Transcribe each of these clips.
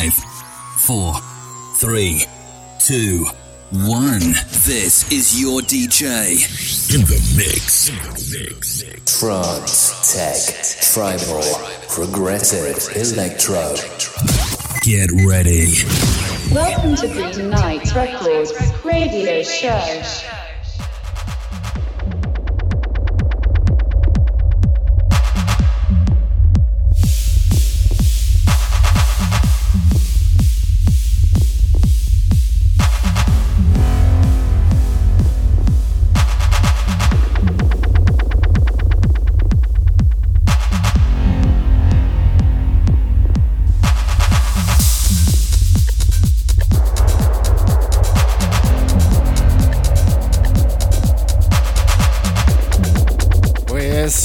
Five, four, three, two, one. This is your DJ. In the mix. In the mix. Trance, tech, tribal, progressive, electro. Get ready. Welcome to the Tonight Records radio show.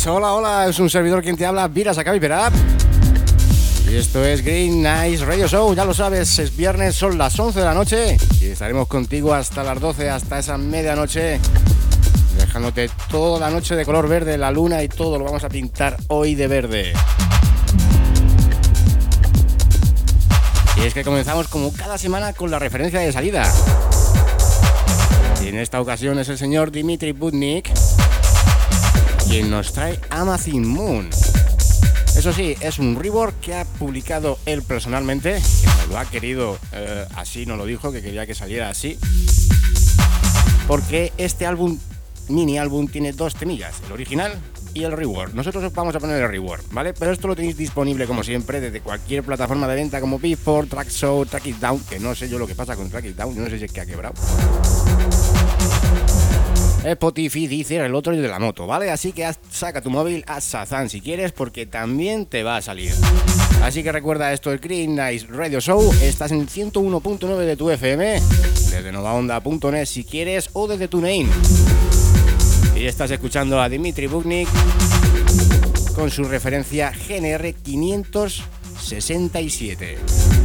Hola, hola, es un servidor quien te habla, Viras acá. Y esto es Green Nice Radio Show, ya lo sabes, es viernes, son las 11 de la noche y estaremos contigo hasta las 12, hasta esa medianoche, dejándote toda la noche de color verde, la luna y todo lo vamos a pintar hoy de verde. Y es que comenzamos como cada semana con la referencia de salida. Y en esta ocasión es el señor Dimitri Budnik quien nos trae Amazing Moon. Eso sí, es un rework que ha publicado él personalmente, que lo ha querido eh, así, no lo dijo, que quería que saliera así. Porque este álbum, mini álbum, tiene dos temillas, el original y el rework. Nosotros os vamos a poner el rework, ¿vale? Pero esto lo tenéis disponible como siempre desde cualquier plataforma de venta como Beatport, Trackshow, Track It Down, que no sé yo lo que pasa con Track It Down, no sé si es que ha quebrado. Spotify, dice el otro de la moto, ¿vale? Así que saca tu móvil a Sazan si quieres porque también te va a salir. Así que recuerda esto, el Green Nice Radio Show, estás en 101.9 de tu FM, desde novaonda.net si quieres o desde tu name. Y estás escuchando a Dimitri Buknik con su referencia GNR 567.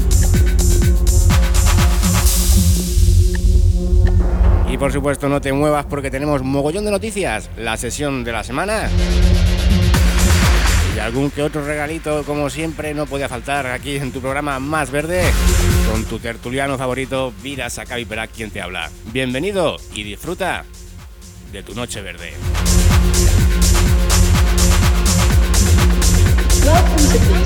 Y por supuesto no te muevas porque tenemos mogollón de noticias, la sesión de la semana. Y algún que otro regalito, como siempre, no podía faltar aquí en tu programa Más Verde, con tu tertuliano favorito, Vira Sakavi Perak, quien te habla. Bienvenido y disfruta de tu noche verde. Welcome to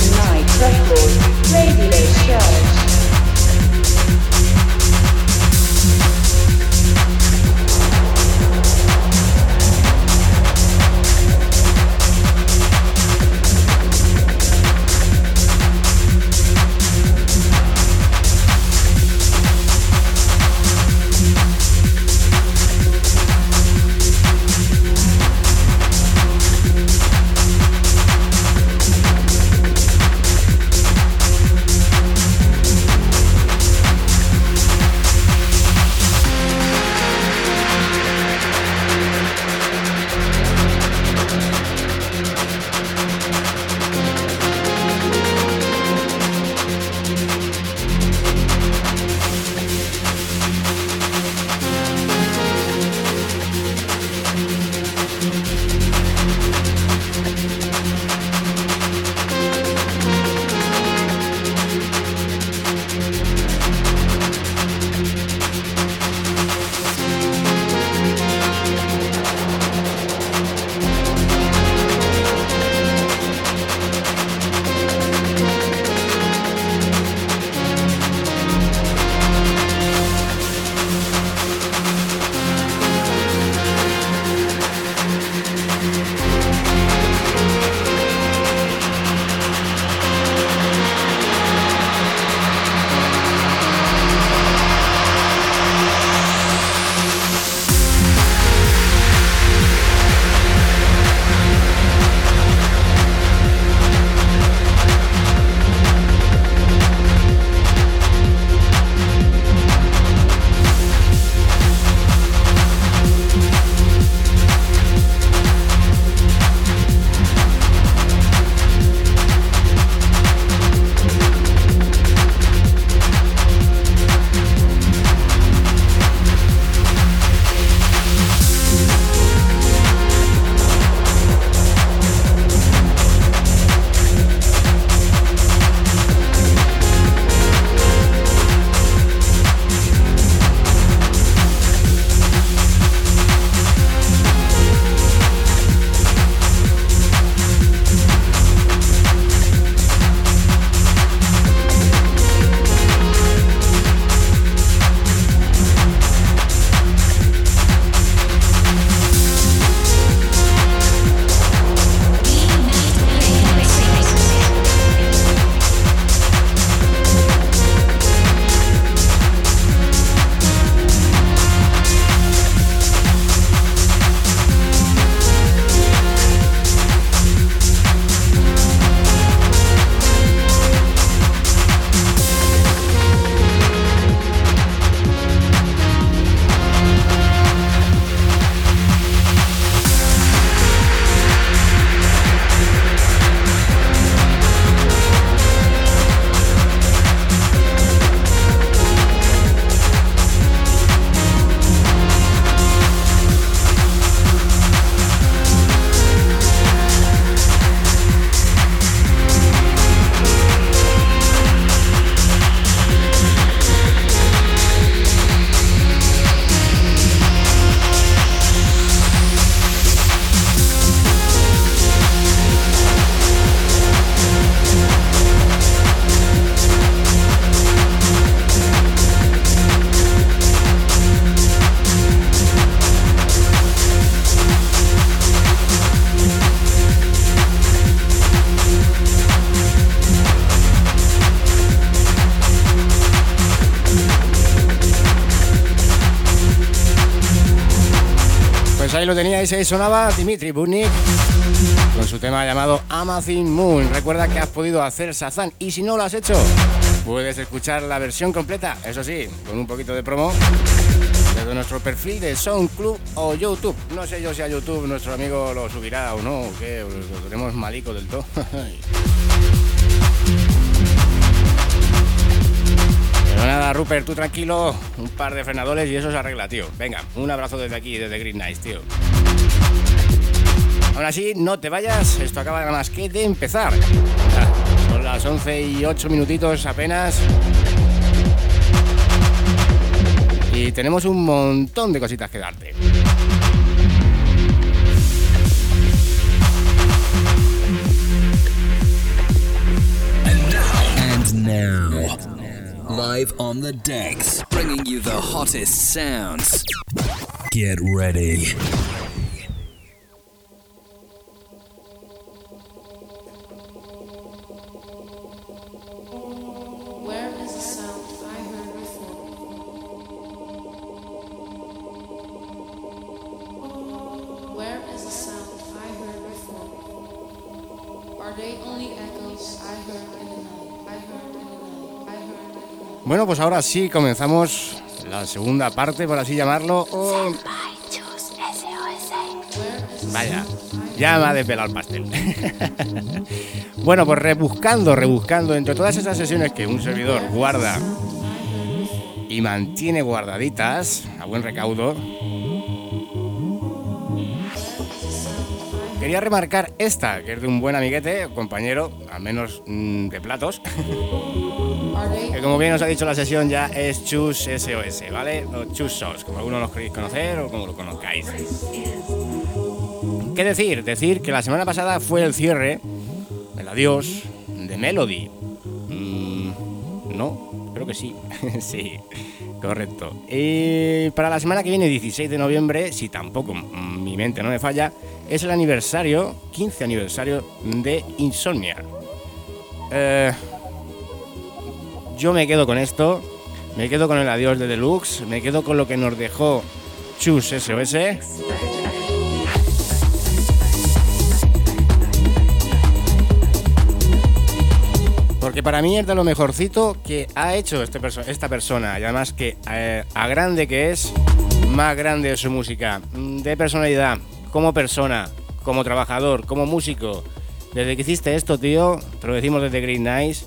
teníais, ahí sonaba Dimitri Burnik con su tema llamado Amazing Moon. Recuerda que has podido hacer Sazan y si no lo has hecho, puedes escuchar la versión completa, eso sí, con un poquito de promo desde nuestro perfil de SoundClub o YouTube. No sé yo si a YouTube nuestro amigo lo subirá o no, que lo tenemos malico del todo. Pero nada, Rupert, tú tranquilo, un par de frenadores y eso se arregla, tío. Venga, un abrazo desde aquí, desde Green Nice, tío. Aún así, no te vayas, esto acaba nada más que de empezar. Son las 11 y 8 minutitos apenas. Y tenemos un montón de cositas que darte. Now, live on the decks, bringing you the hottest sounds. Get ready. Pues ahora sí comenzamos la segunda parte, por así llamarlo. Vaya, ya me ha desvelado el pastel. bueno, pues rebuscando, rebuscando entre todas esas sesiones que un servidor guarda y mantiene guardaditas a buen recaudo. Quería remarcar esta, que es de un buen amiguete, compañero, al menos mm, de platos. que como bien os ha dicho la sesión ya es Chus SOS, ¿vale? O Chus SOS, como algunos lo queréis conocer o como lo conozcáis. ¿Qué decir? Decir que la semana pasada fue el cierre, el adiós, de Melody. Mm, no, creo que sí. sí, correcto. Y para la semana que viene, 16 de noviembre, si tampoco mi mente no me falla, es el aniversario, 15 aniversario de Insomnia. Eh, yo me quedo con esto, me quedo con el adiós de Deluxe, me quedo con lo que nos dejó Chus SOS. Porque para mí es de lo mejorcito que ha hecho este esta persona. Y además que eh, a grande que es, más grande es su música. De personalidad, como persona, como trabajador, como músico. Desde que hiciste esto, tío, te lo decimos desde Green Nice,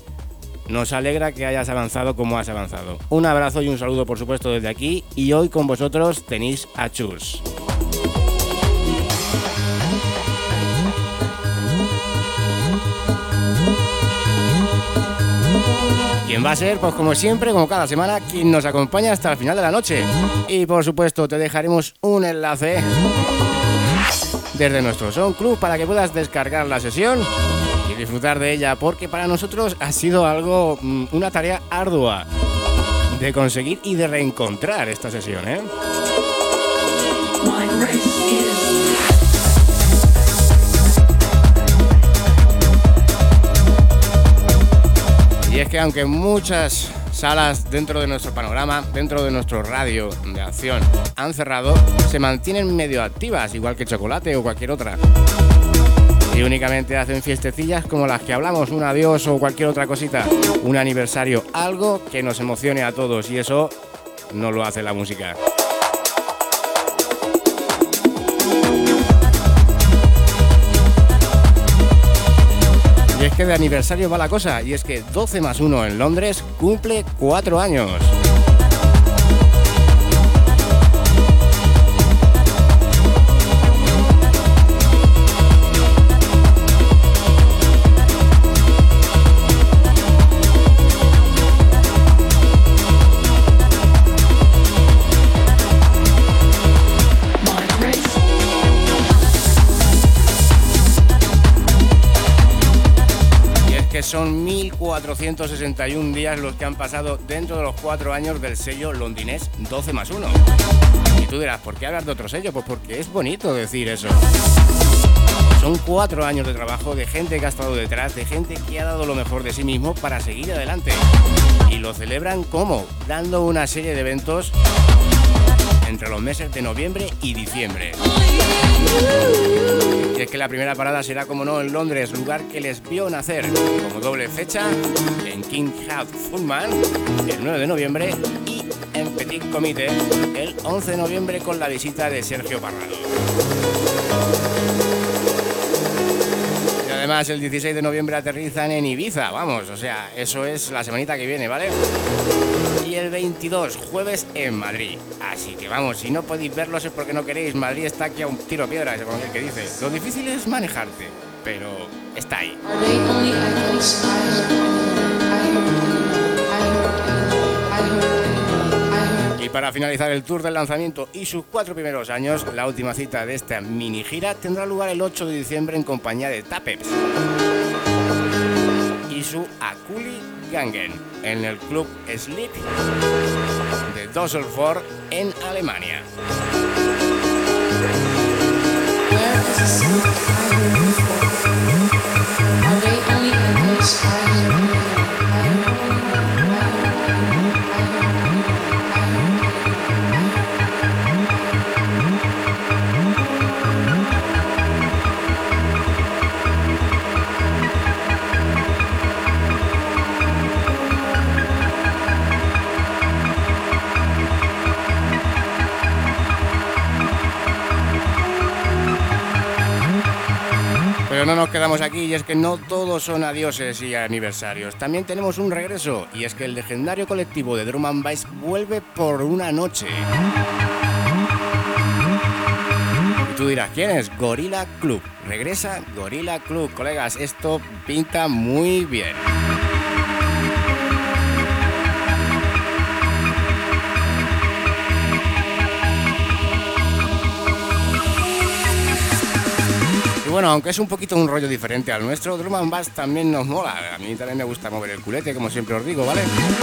nos alegra que hayas avanzado como has avanzado. Un abrazo y un saludo por supuesto desde aquí y hoy con vosotros tenéis a Chus. ¿Quién va a ser? Pues como siempre, como cada semana, quien nos acompaña hasta el final de la noche. Y por supuesto te dejaremos un enlace desde nuestro Sound Club para que puedas descargar la sesión disfrutar de ella, porque para nosotros ha sido algo, mm, una tarea ardua de conseguir y de reencontrar esta sesión, ¿eh? Y es que aunque muchas salas dentro de nuestro panorama, dentro de nuestro radio de acción. Han cerrado, se mantienen medio activas, igual que Chocolate o cualquier otra. Y únicamente hacen fiestecillas como las que hablamos, un adiós o cualquier otra cosita, un aniversario, algo que nos emocione a todos y eso no lo hace la música. Es que de aniversario va la cosa, y es que 12 más 1 en Londres cumple 4 años. 1.461 días los que han pasado dentro de los cuatro años del sello londinés 12 más 1. Y tú dirás, ¿por qué hablar de otro sello? Pues porque es bonito decir eso. Son cuatro años de trabajo de gente que ha estado detrás, de gente que ha dado lo mejor de sí mismo para seguir adelante. Y lo celebran como? Dando una serie de eventos entre los meses de noviembre y diciembre. Y es que la primera parada será, como no, en Londres, lugar que les vio nacer como doble fecha en King Health Fullman el 9 de noviembre y en Petit Comité el 11 de noviembre con la visita de Sergio Parrado. Además el 16 de noviembre aterrizan en Ibiza, vamos, o sea, eso es la semanita que viene, ¿vale? Y el 22, jueves en Madrid. Así que vamos, si no podéis verlos es porque no queréis. Madrid está aquí a un tiro piedra, como el que dice. Lo difícil es manejarte, pero está ahí. Y para finalizar el tour del lanzamiento y sus cuatro primeros años, la última cita de esta mini gira tendrá lugar el 8 de diciembre en compañía de Tapeps y su Akuli Gangen en el club Sleep de Düsseldorf en Alemania. Quedamos aquí y es que no todos son adioses y aniversarios. También tenemos un regreso y es que el legendario colectivo de Drum and Bass vuelve por una noche. Y tú dirás, ¿quién es? Gorilla Club. Regresa Gorilla Club. Colegas, esto pinta muy bien. Bueno, aunque es un poquito un rollo diferente al nuestro, Drum and Bass también nos mola. A mí también me gusta mover el culete, como siempre os digo, ¿vale?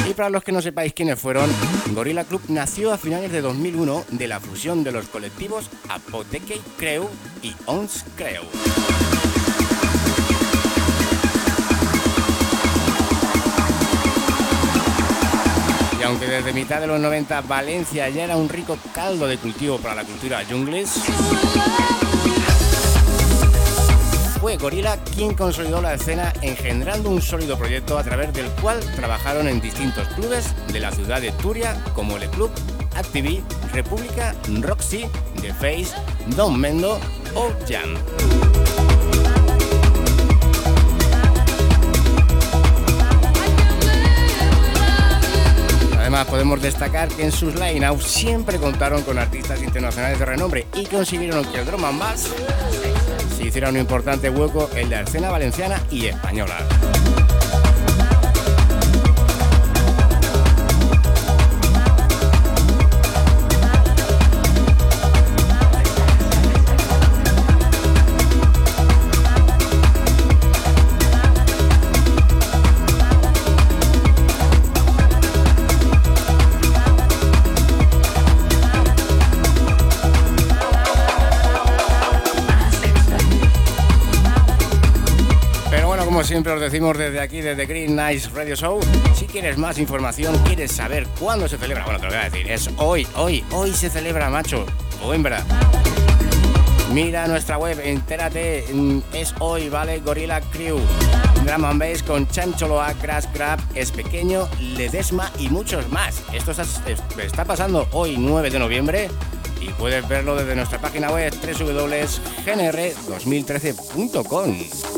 Y para los que no sepáis quiénes fueron, Gorilla Club nació a finales de 2001 de la fusión de los colectivos Apothecary Crew y Ons Crew. Y aunque desde mitad de los 90 Valencia ya era un rico caldo de cultivo para la cultura jungles, fue quien consolidó la escena engendrando un sólido proyecto a través del cual trabajaron en distintos clubes de la ciudad de Turia como el Club, Activi, República, Roxy, The Face, Don Mendo o Jam. Además, podemos destacar que en sus line siempre contaron con artistas internacionales de renombre y consiguieron que el drum bass se hiciera un importante hueco en la escena valenciana y española. Siempre os decimos desde aquí, desde Green Nice Radio Show, si quieres más información, quieres saber cuándo se celebra, bueno, te lo voy a decir, es hoy, hoy, hoy se celebra, macho, o hembra. Mira nuestra web, entérate, mm, es hoy, ¿vale? Gorilla Crew, Drum and Bass con Chancholoa, Crash Crab, Es Pequeño, Ledesma y muchos más. Esto está, pasando hoy, 9 de noviembre, y puedes verlo desde nuestra página web www.gnr2013.com.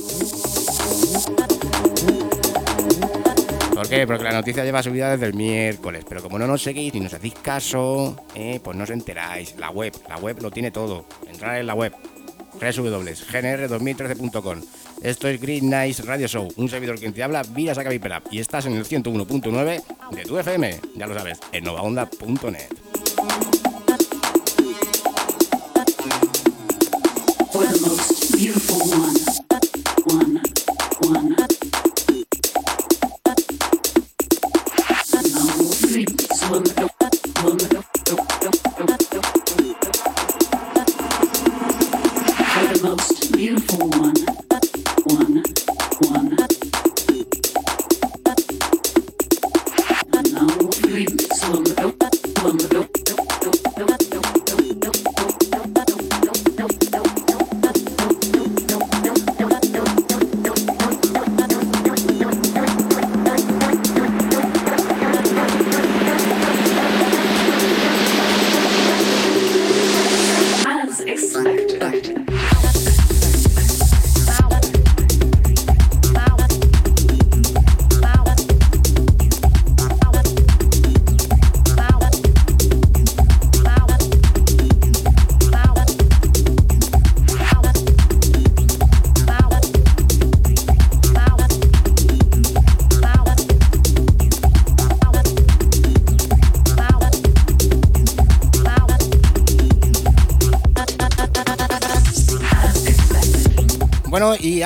Porque la noticia lleva subida desde el miércoles, pero como no nos seguís ni nos hacéis caso, eh, pues no os enteráis. La web, la web lo tiene todo. Entrar en la web www.gnr2013.com. Esto es Green Nice Radio Show, un servidor que te habla, Vía Saca Viperap, y estás en el 101.9 de tu FM, ya lo sabes, en novaonda.net.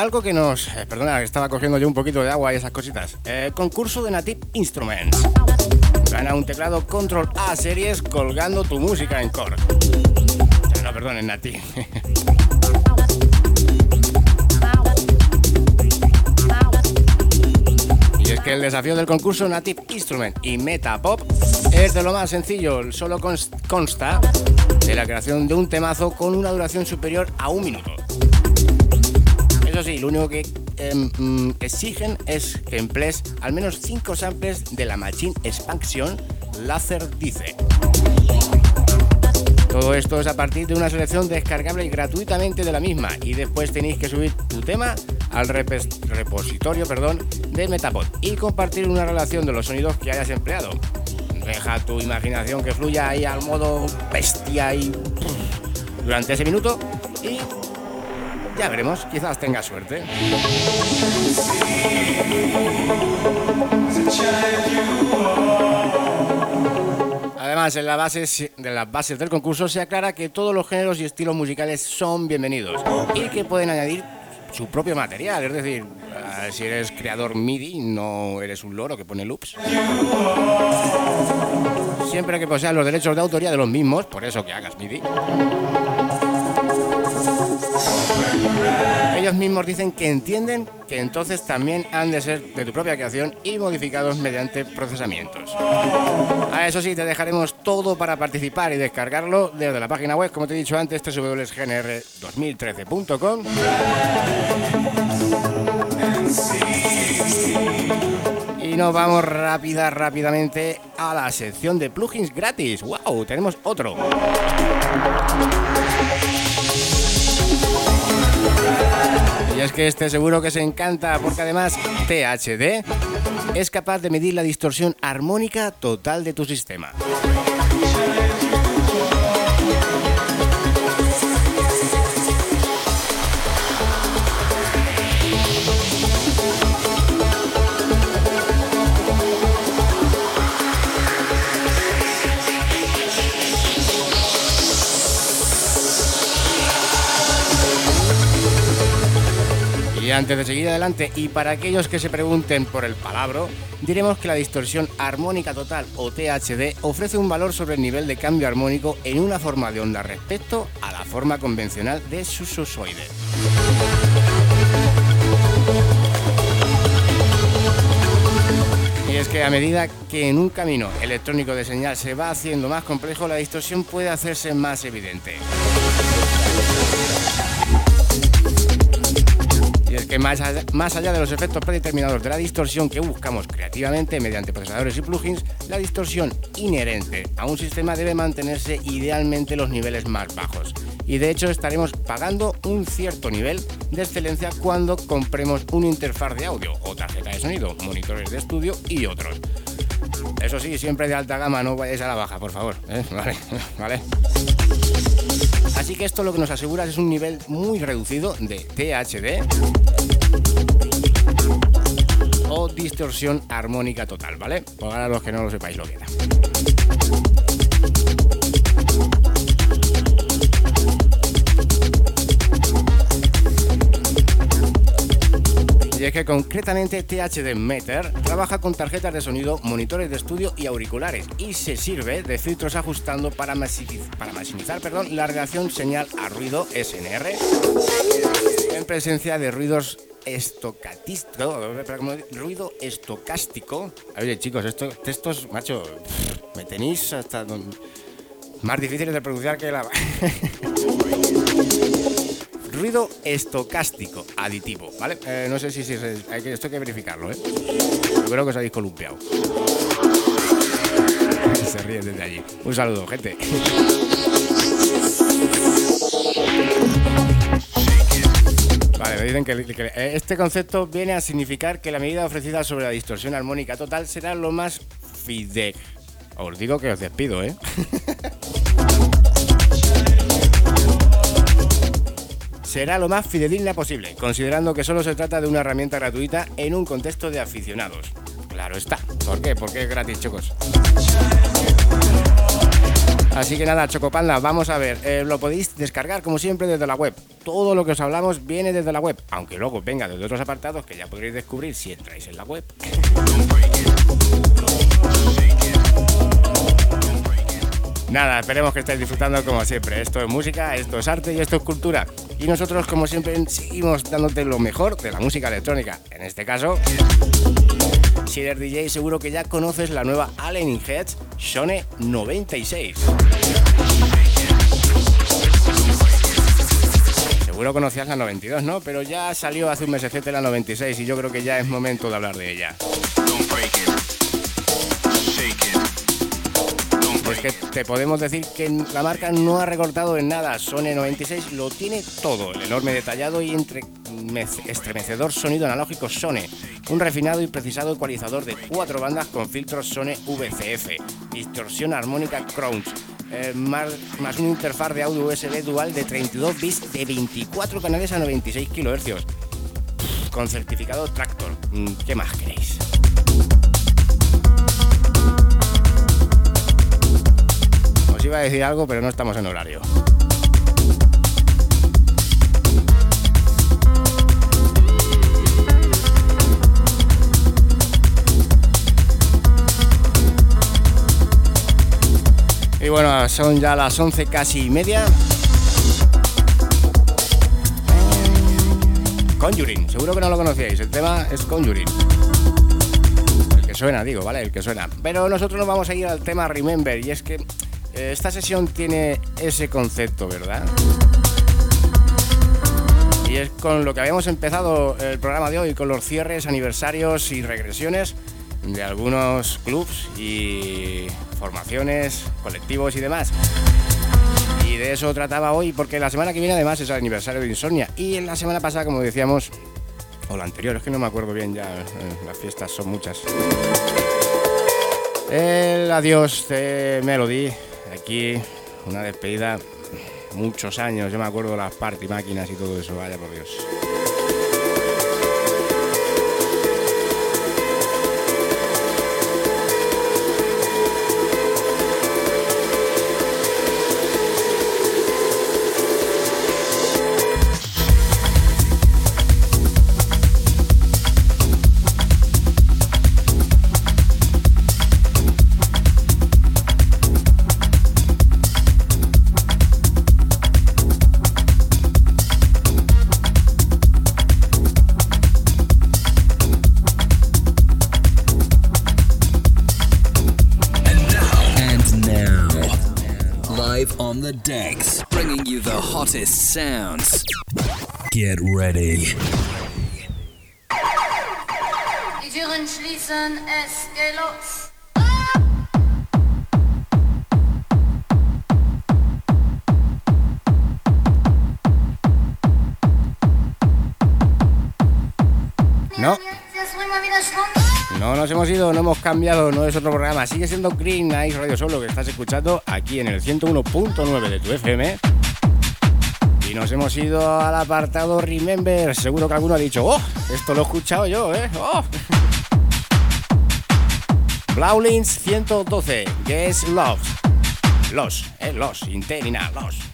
algo que nos... Eh, perdona, estaba cogiendo yo un poquito de agua y esas cositas. Eh, concurso de Native Instruments. Gana un teclado Control A series colgando tu música en Core. No, perdón, en Native. Y es que el desafío del concurso Native Instrument y Meta Pop es de lo más sencillo, solo consta de la creación de un temazo con una duración superior a un minuto. Eso sí, lo único que em, mm, exigen es que emplees al menos 5 samples de la Machine Expansion Laser Dice. Todo esto es a partir de una selección descargable gratuitamente de la misma y después tenéis que subir tu tema al repositorio perdón, de Metapod y compartir una relación de los sonidos que hayas empleado. Deja tu imaginación que fluya ahí al modo bestia y durante ese minuto y ya veremos, quizás tenga suerte. Además, en la base de las bases del concurso se aclara que todos los géneros y estilos musicales son bienvenidos y que pueden añadir su propio material, es decir, eh, si eres creador MIDI, no eres un loro que pone loops. Siempre que poseas los derechos de autoría de los mismos, por eso que hagas MIDI. Ellos mismos dicen que entienden que entonces también han de ser de tu propia creación y modificados mediante procesamientos. A eso sí, te dejaremos todo para participar y descargarlo desde la página web, como te he dicho antes, www.gnr2013.com. Y nos vamos rápida, rápidamente a la sección de plugins gratis. ¡Wow! Tenemos otro. Es que este seguro que se encanta porque además THD es capaz de medir la distorsión armónica total de tu sistema. Antes de seguir adelante, y para aquellos que se pregunten por el palabra, diremos que la distorsión armónica total o THD ofrece un valor sobre el nivel de cambio armónico en una forma de onda respecto a la forma convencional de su. Y es que a medida que en un camino electrónico de señal se va haciendo más complejo, la distorsión puede hacerse más evidente. Que más allá, de los efectos predeterminados de la distorsión que buscamos creativamente mediante procesadores y plugins, la distorsión inherente a un sistema debe mantenerse idealmente los niveles más bajos. Y de hecho estaremos pagando un cierto nivel de excelencia cuando compremos un interfaz de audio o tarjeta de sonido, monitores de estudio y otros. Eso sí, siempre de alta gama, no vayáis a la baja, por favor. ¿eh? Vale, vale. Así que esto lo que nos asegura es un nivel muy reducido de THD o distorsión armónica total, ¿vale? Para los que no lo sepáis lo que era. Y es que concretamente THD Meter trabaja con tarjetas de sonido, monitores de estudio y auriculares y se sirve de filtros ajustando para, maximizar, perdón, la relación señal a ruido SNR en presencia de ruidos estocástico, ruido estocástico. Oye chicos, estos textos, macho, me tenéis hasta más difíciles de pronunciar que la... ruido estocástico aditivo, ¿vale? Eh, no sé si, si, hay que, esto hay que verificarlo, ¿eh? creo que os habéis columpiado. Se ríen desde allí. Un saludo, gente. dicen que, este concepto viene a significar que la medida ofrecida sobre la distorsión armónica total será lo más fidel. Os digo que os despido, ¿eh? será lo más fidedigna posible, considerando que solo se trata de una herramienta gratuita en un contexto de aficionados. Claro está. ¿Por qué? Porque es gratis, chicos. Así que nada, Chocopanda, vamos a ver. Eh, lo podéis descargar como siempre desde la web. Todo lo que os hablamos viene desde la web, aunque luego venga desde otros apartados que ya podréis descubrir si entráis en la web. Nada, esperemos que estéis disfrutando como siempre. Esto es música, esto es arte y esto es cultura. Y nosotros, como siempre, seguimos dándote lo mejor de la música electrónica. En este caso, si eres DJ, seguro que ya conoces la nueva Allen Heads Shone 96. Seguro conocías la 92, ¿no? Pero ya salió hace un mesecete la 96 y yo creo que ya es momento de hablar de ella. Es que te podemos decir que la marca no ha recortado en nada. Sony 96 lo tiene todo. El enorme detallado y entre estremecedor sonido analógico Sony. Un refinado y precisado ecualizador de cuatro bandas con filtros Sony VCF. Distorsión armónica Crowns. Eh, más, más un interfaz de audio USB dual de 32 bits de 24 canales a 96 kHz. Con certificado Tractor. Mm, ¿Qué más queréis? Iba a decir algo, pero no estamos en horario. Y bueno, son ya las 11 casi y media. Conjuring, seguro que no lo conocíais. El tema es Conjuring. El que suena, digo, ¿vale? El que suena. Pero nosotros nos vamos a ir al tema Remember. Y es que esta sesión tiene ese concepto, ¿verdad? Y es con lo que habíamos empezado el programa de hoy, con los cierres, aniversarios y regresiones de algunos clubs y formaciones, colectivos y demás. Y de eso trataba hoy, porque la semana que viene además es el aniversario de Insomnia. Y en la semana pasada, como decíamos, o la anterior, es que no me acuerdo bien ya, eh, las fiestas son muchas. El adiós de Melody, aquí una despedida, muchos años, yo me acuerdo de las party máquinas y todo eso, vaya por Dios. Hemos ido, no hemos cambiado, no es otro programa. Sigue siendo Green Nice Radio Solo que estás escuchando aquí en el 101.9 de tu FM. Y nos hemos ido al apartado Remember. Seguro que alguno ha dicho, oh, esto lo he escuchado yo, ¿eh? Oh. Blaulin's 112, Guess Love. Los, eh, los, interina, los.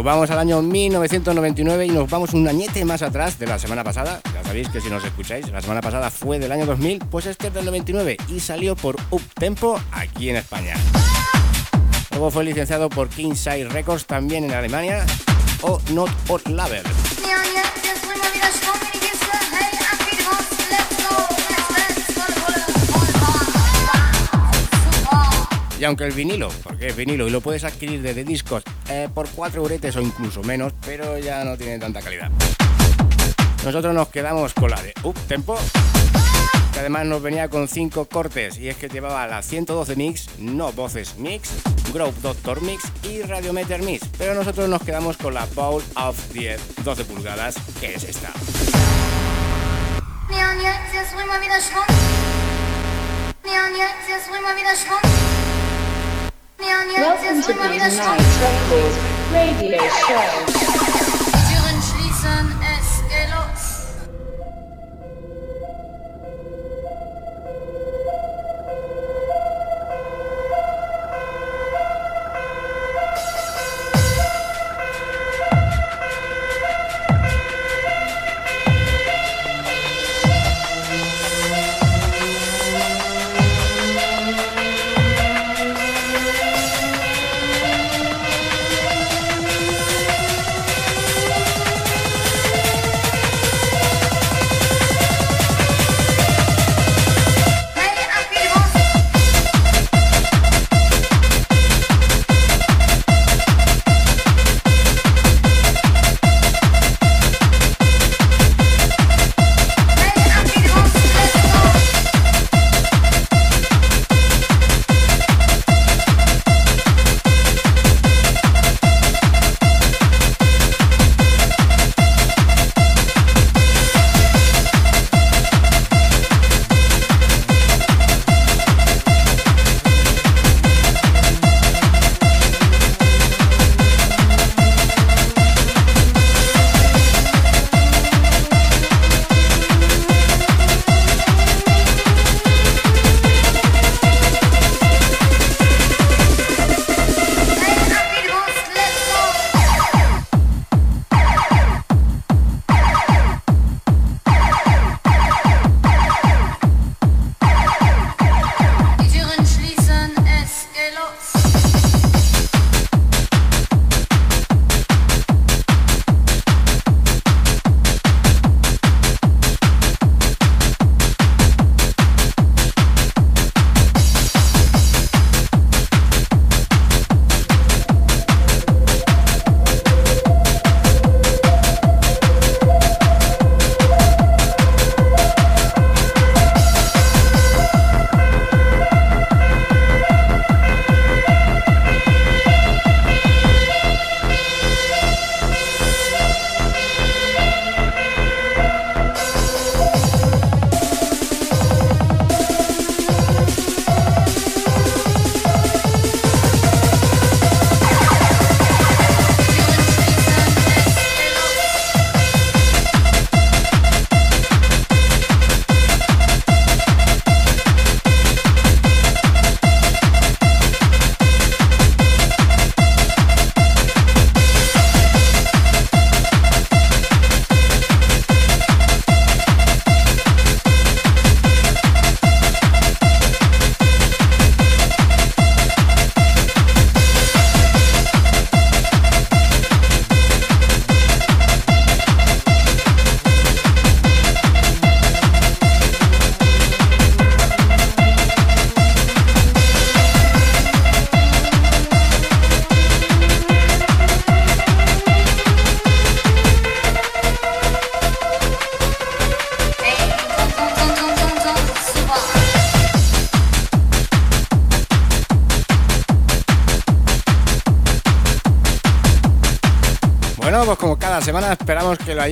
Nos vamos al año 1999 y nos vamos un añete más atrás de la semana pasada. Ya sabéis que si nos escucháis, la semana pasada fue del año 2000, pues este es del 99 y salió por Uptempo aquí en España. Luego fue licenciado por Kingside Records también en Alemania o Not Or Lover. Y aunque el vinilo, porque es vinilo y lo puedes adquirir desde discos eh, por 4 euretes o incluso menos, pero ya no tiene tanta calidad. Nosotros nos quedamos con la de Up Tempo, que además nos venía con 5 cortes y es que llevaba la 112 Mix, No Voces Mix, Grove Doctor Mix y Radiometer Mix, pero nosotros nos quedamos con la Bowl of 10 12 pulgadas, que es esta. Welcome to Green Nights Records Radio Show.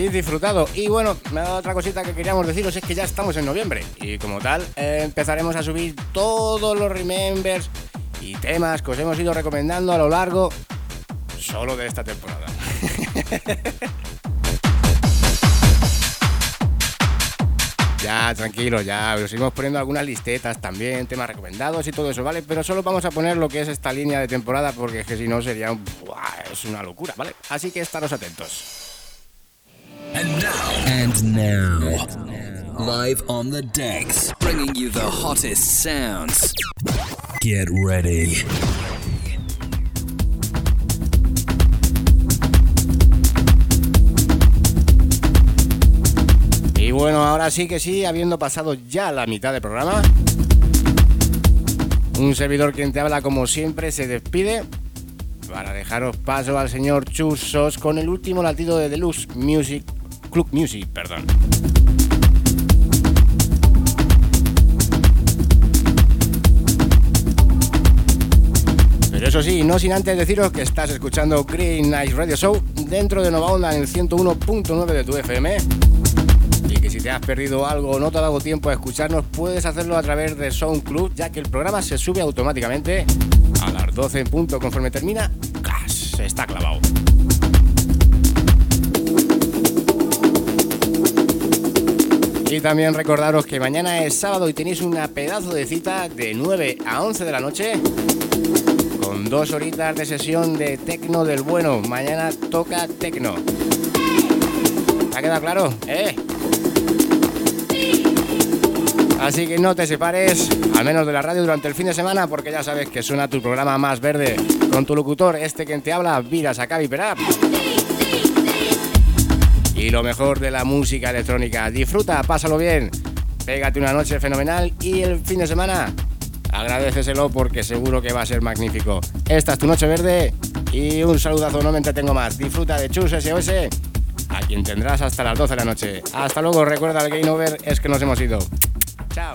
Disfrutado. Y bueno, otra cosita que queríamos deciros es que ya estamos en noviembre. Y como tal, eh, empezaremos a subir todos los remembers y temas que os hemos ido recomendando a lo largo solo de esta temporada. Ya, tranquilo, ya. Os seguimos poniendo algunas listetas también, temas recomendados y todo eso, ¿vale? Pero solo vamos a poner lo que es esta línea de temporada porque es que si no sería es una locura, ¿vale? Así que estaros atentos. And now, and now, live on the decks, bringing you the hottest sounds. Get ready. Y bueno, ahora sí que sí, habiendo pasado ya la mitad del programa, un servidor quien te habla como siempre se despide para dejaros paso al señor Chusos con el último latido de Deluxe Music Club Music, perdón. Pero eso sí, no sin antes deciros que estás escuchando Green Nice Radio Show dentro de Nova Onda en el 101.9 de tu FM si te has perdido algo o no te ha dado tiempo a escucharnos, puedes hacerlo a través de SoundCloud, ya que el programa se sube automáticamente a las 12 en punto conforme termina. Se está clavado. Y también recordaros que mañana es sábado y tenéis una pedazo de cita de 9 a 11 de la noche con dos horitas de sesión de tecno del bueno. Mañana toca tecno. ¿Ha quedado claro? ¿Eh? Así que no te separes, al menos de la radio durante el fin de semana, porque ya sabes que suena tu programa más verde con tu locutor, este quien te habla, Viras Acabi Perap. Y lo mejor de la música electrónica, disfruta, pásalo bien, pégate una noche fenomenal y el fin de semana agradeceselo porque seguro que va a ser magnífico. Esta es tu noche verde y un saludazo, no me entretengo más. Disfruta de Chus SOS, a quien tendrás hasta las 12 de la noche. Hasta luego, recuerda el game over es que nos hemos ido. Chao.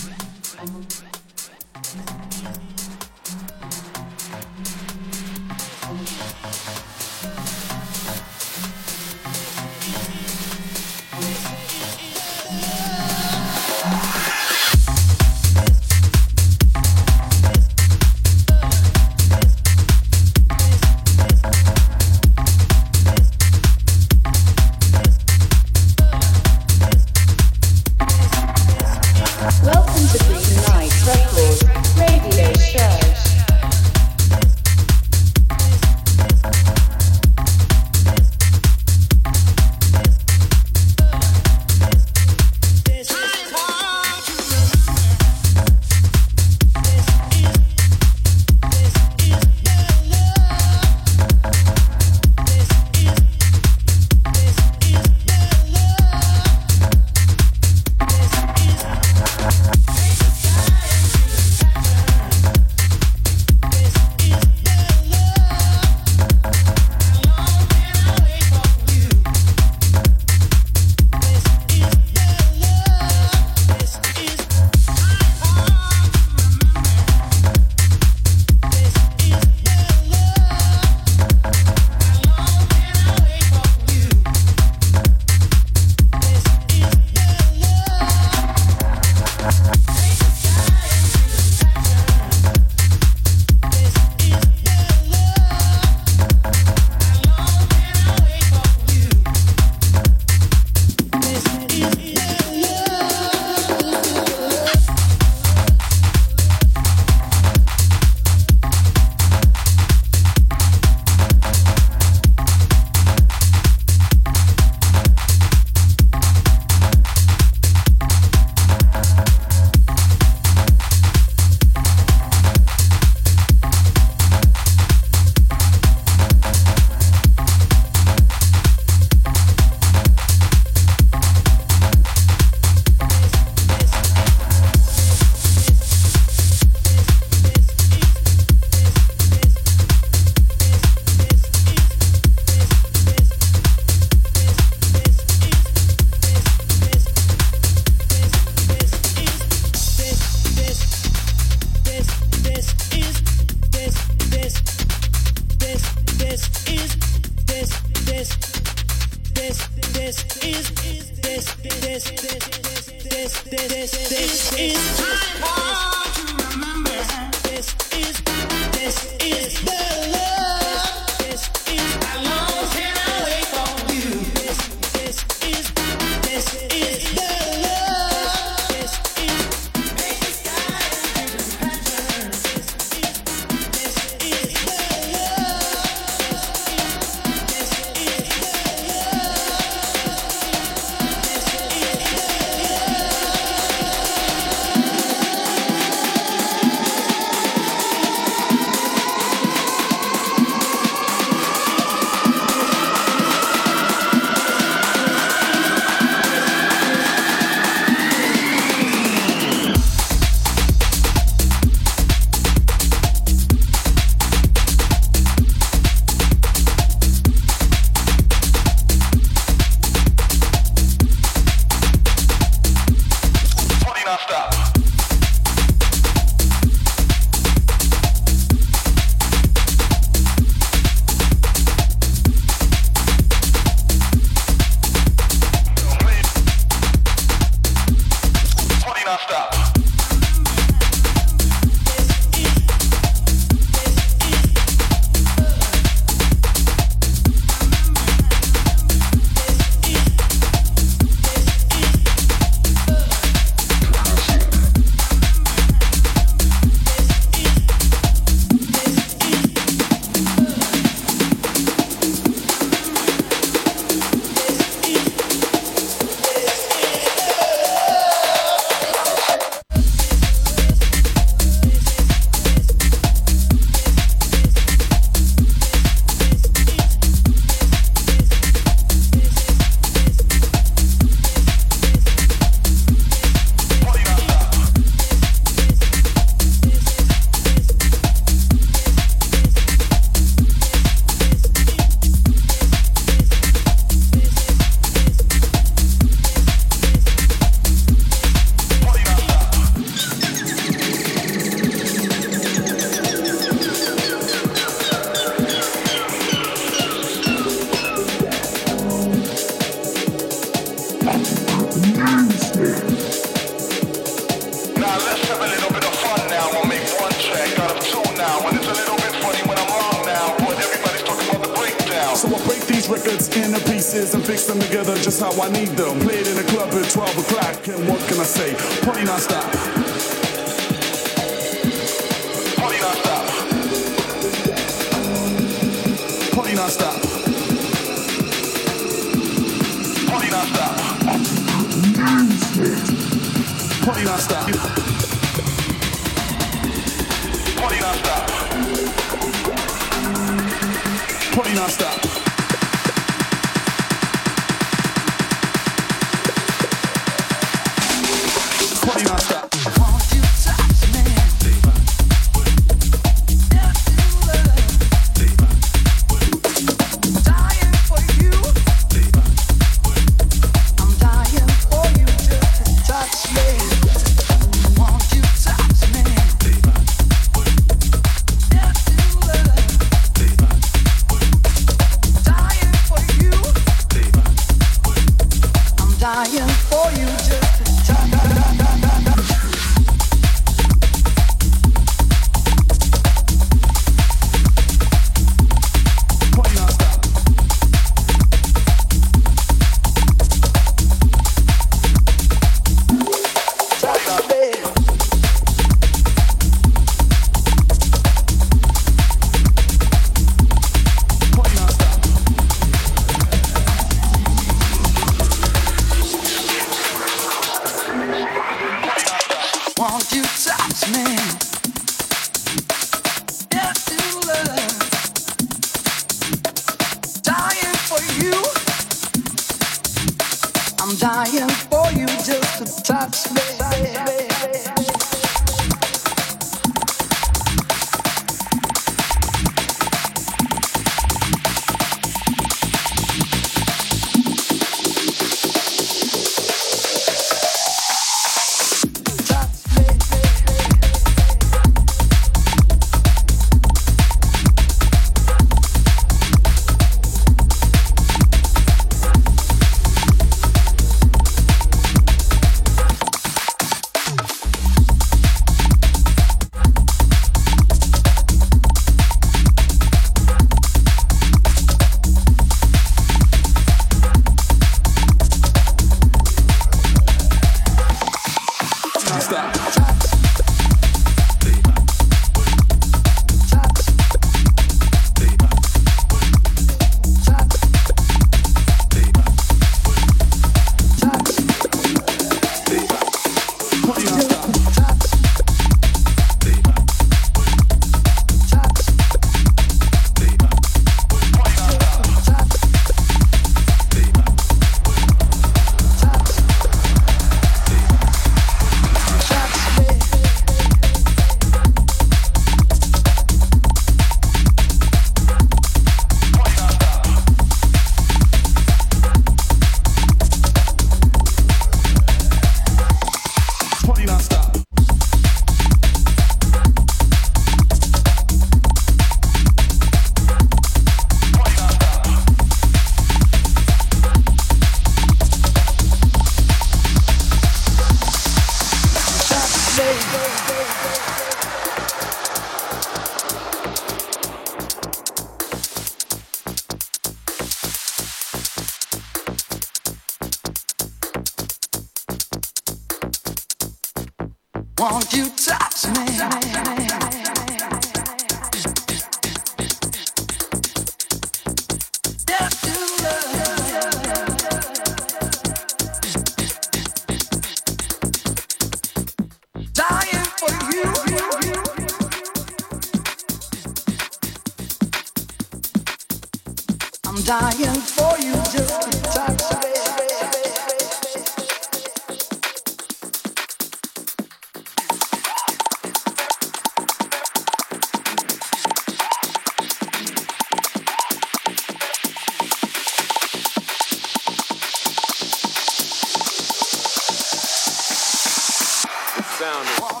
sounding.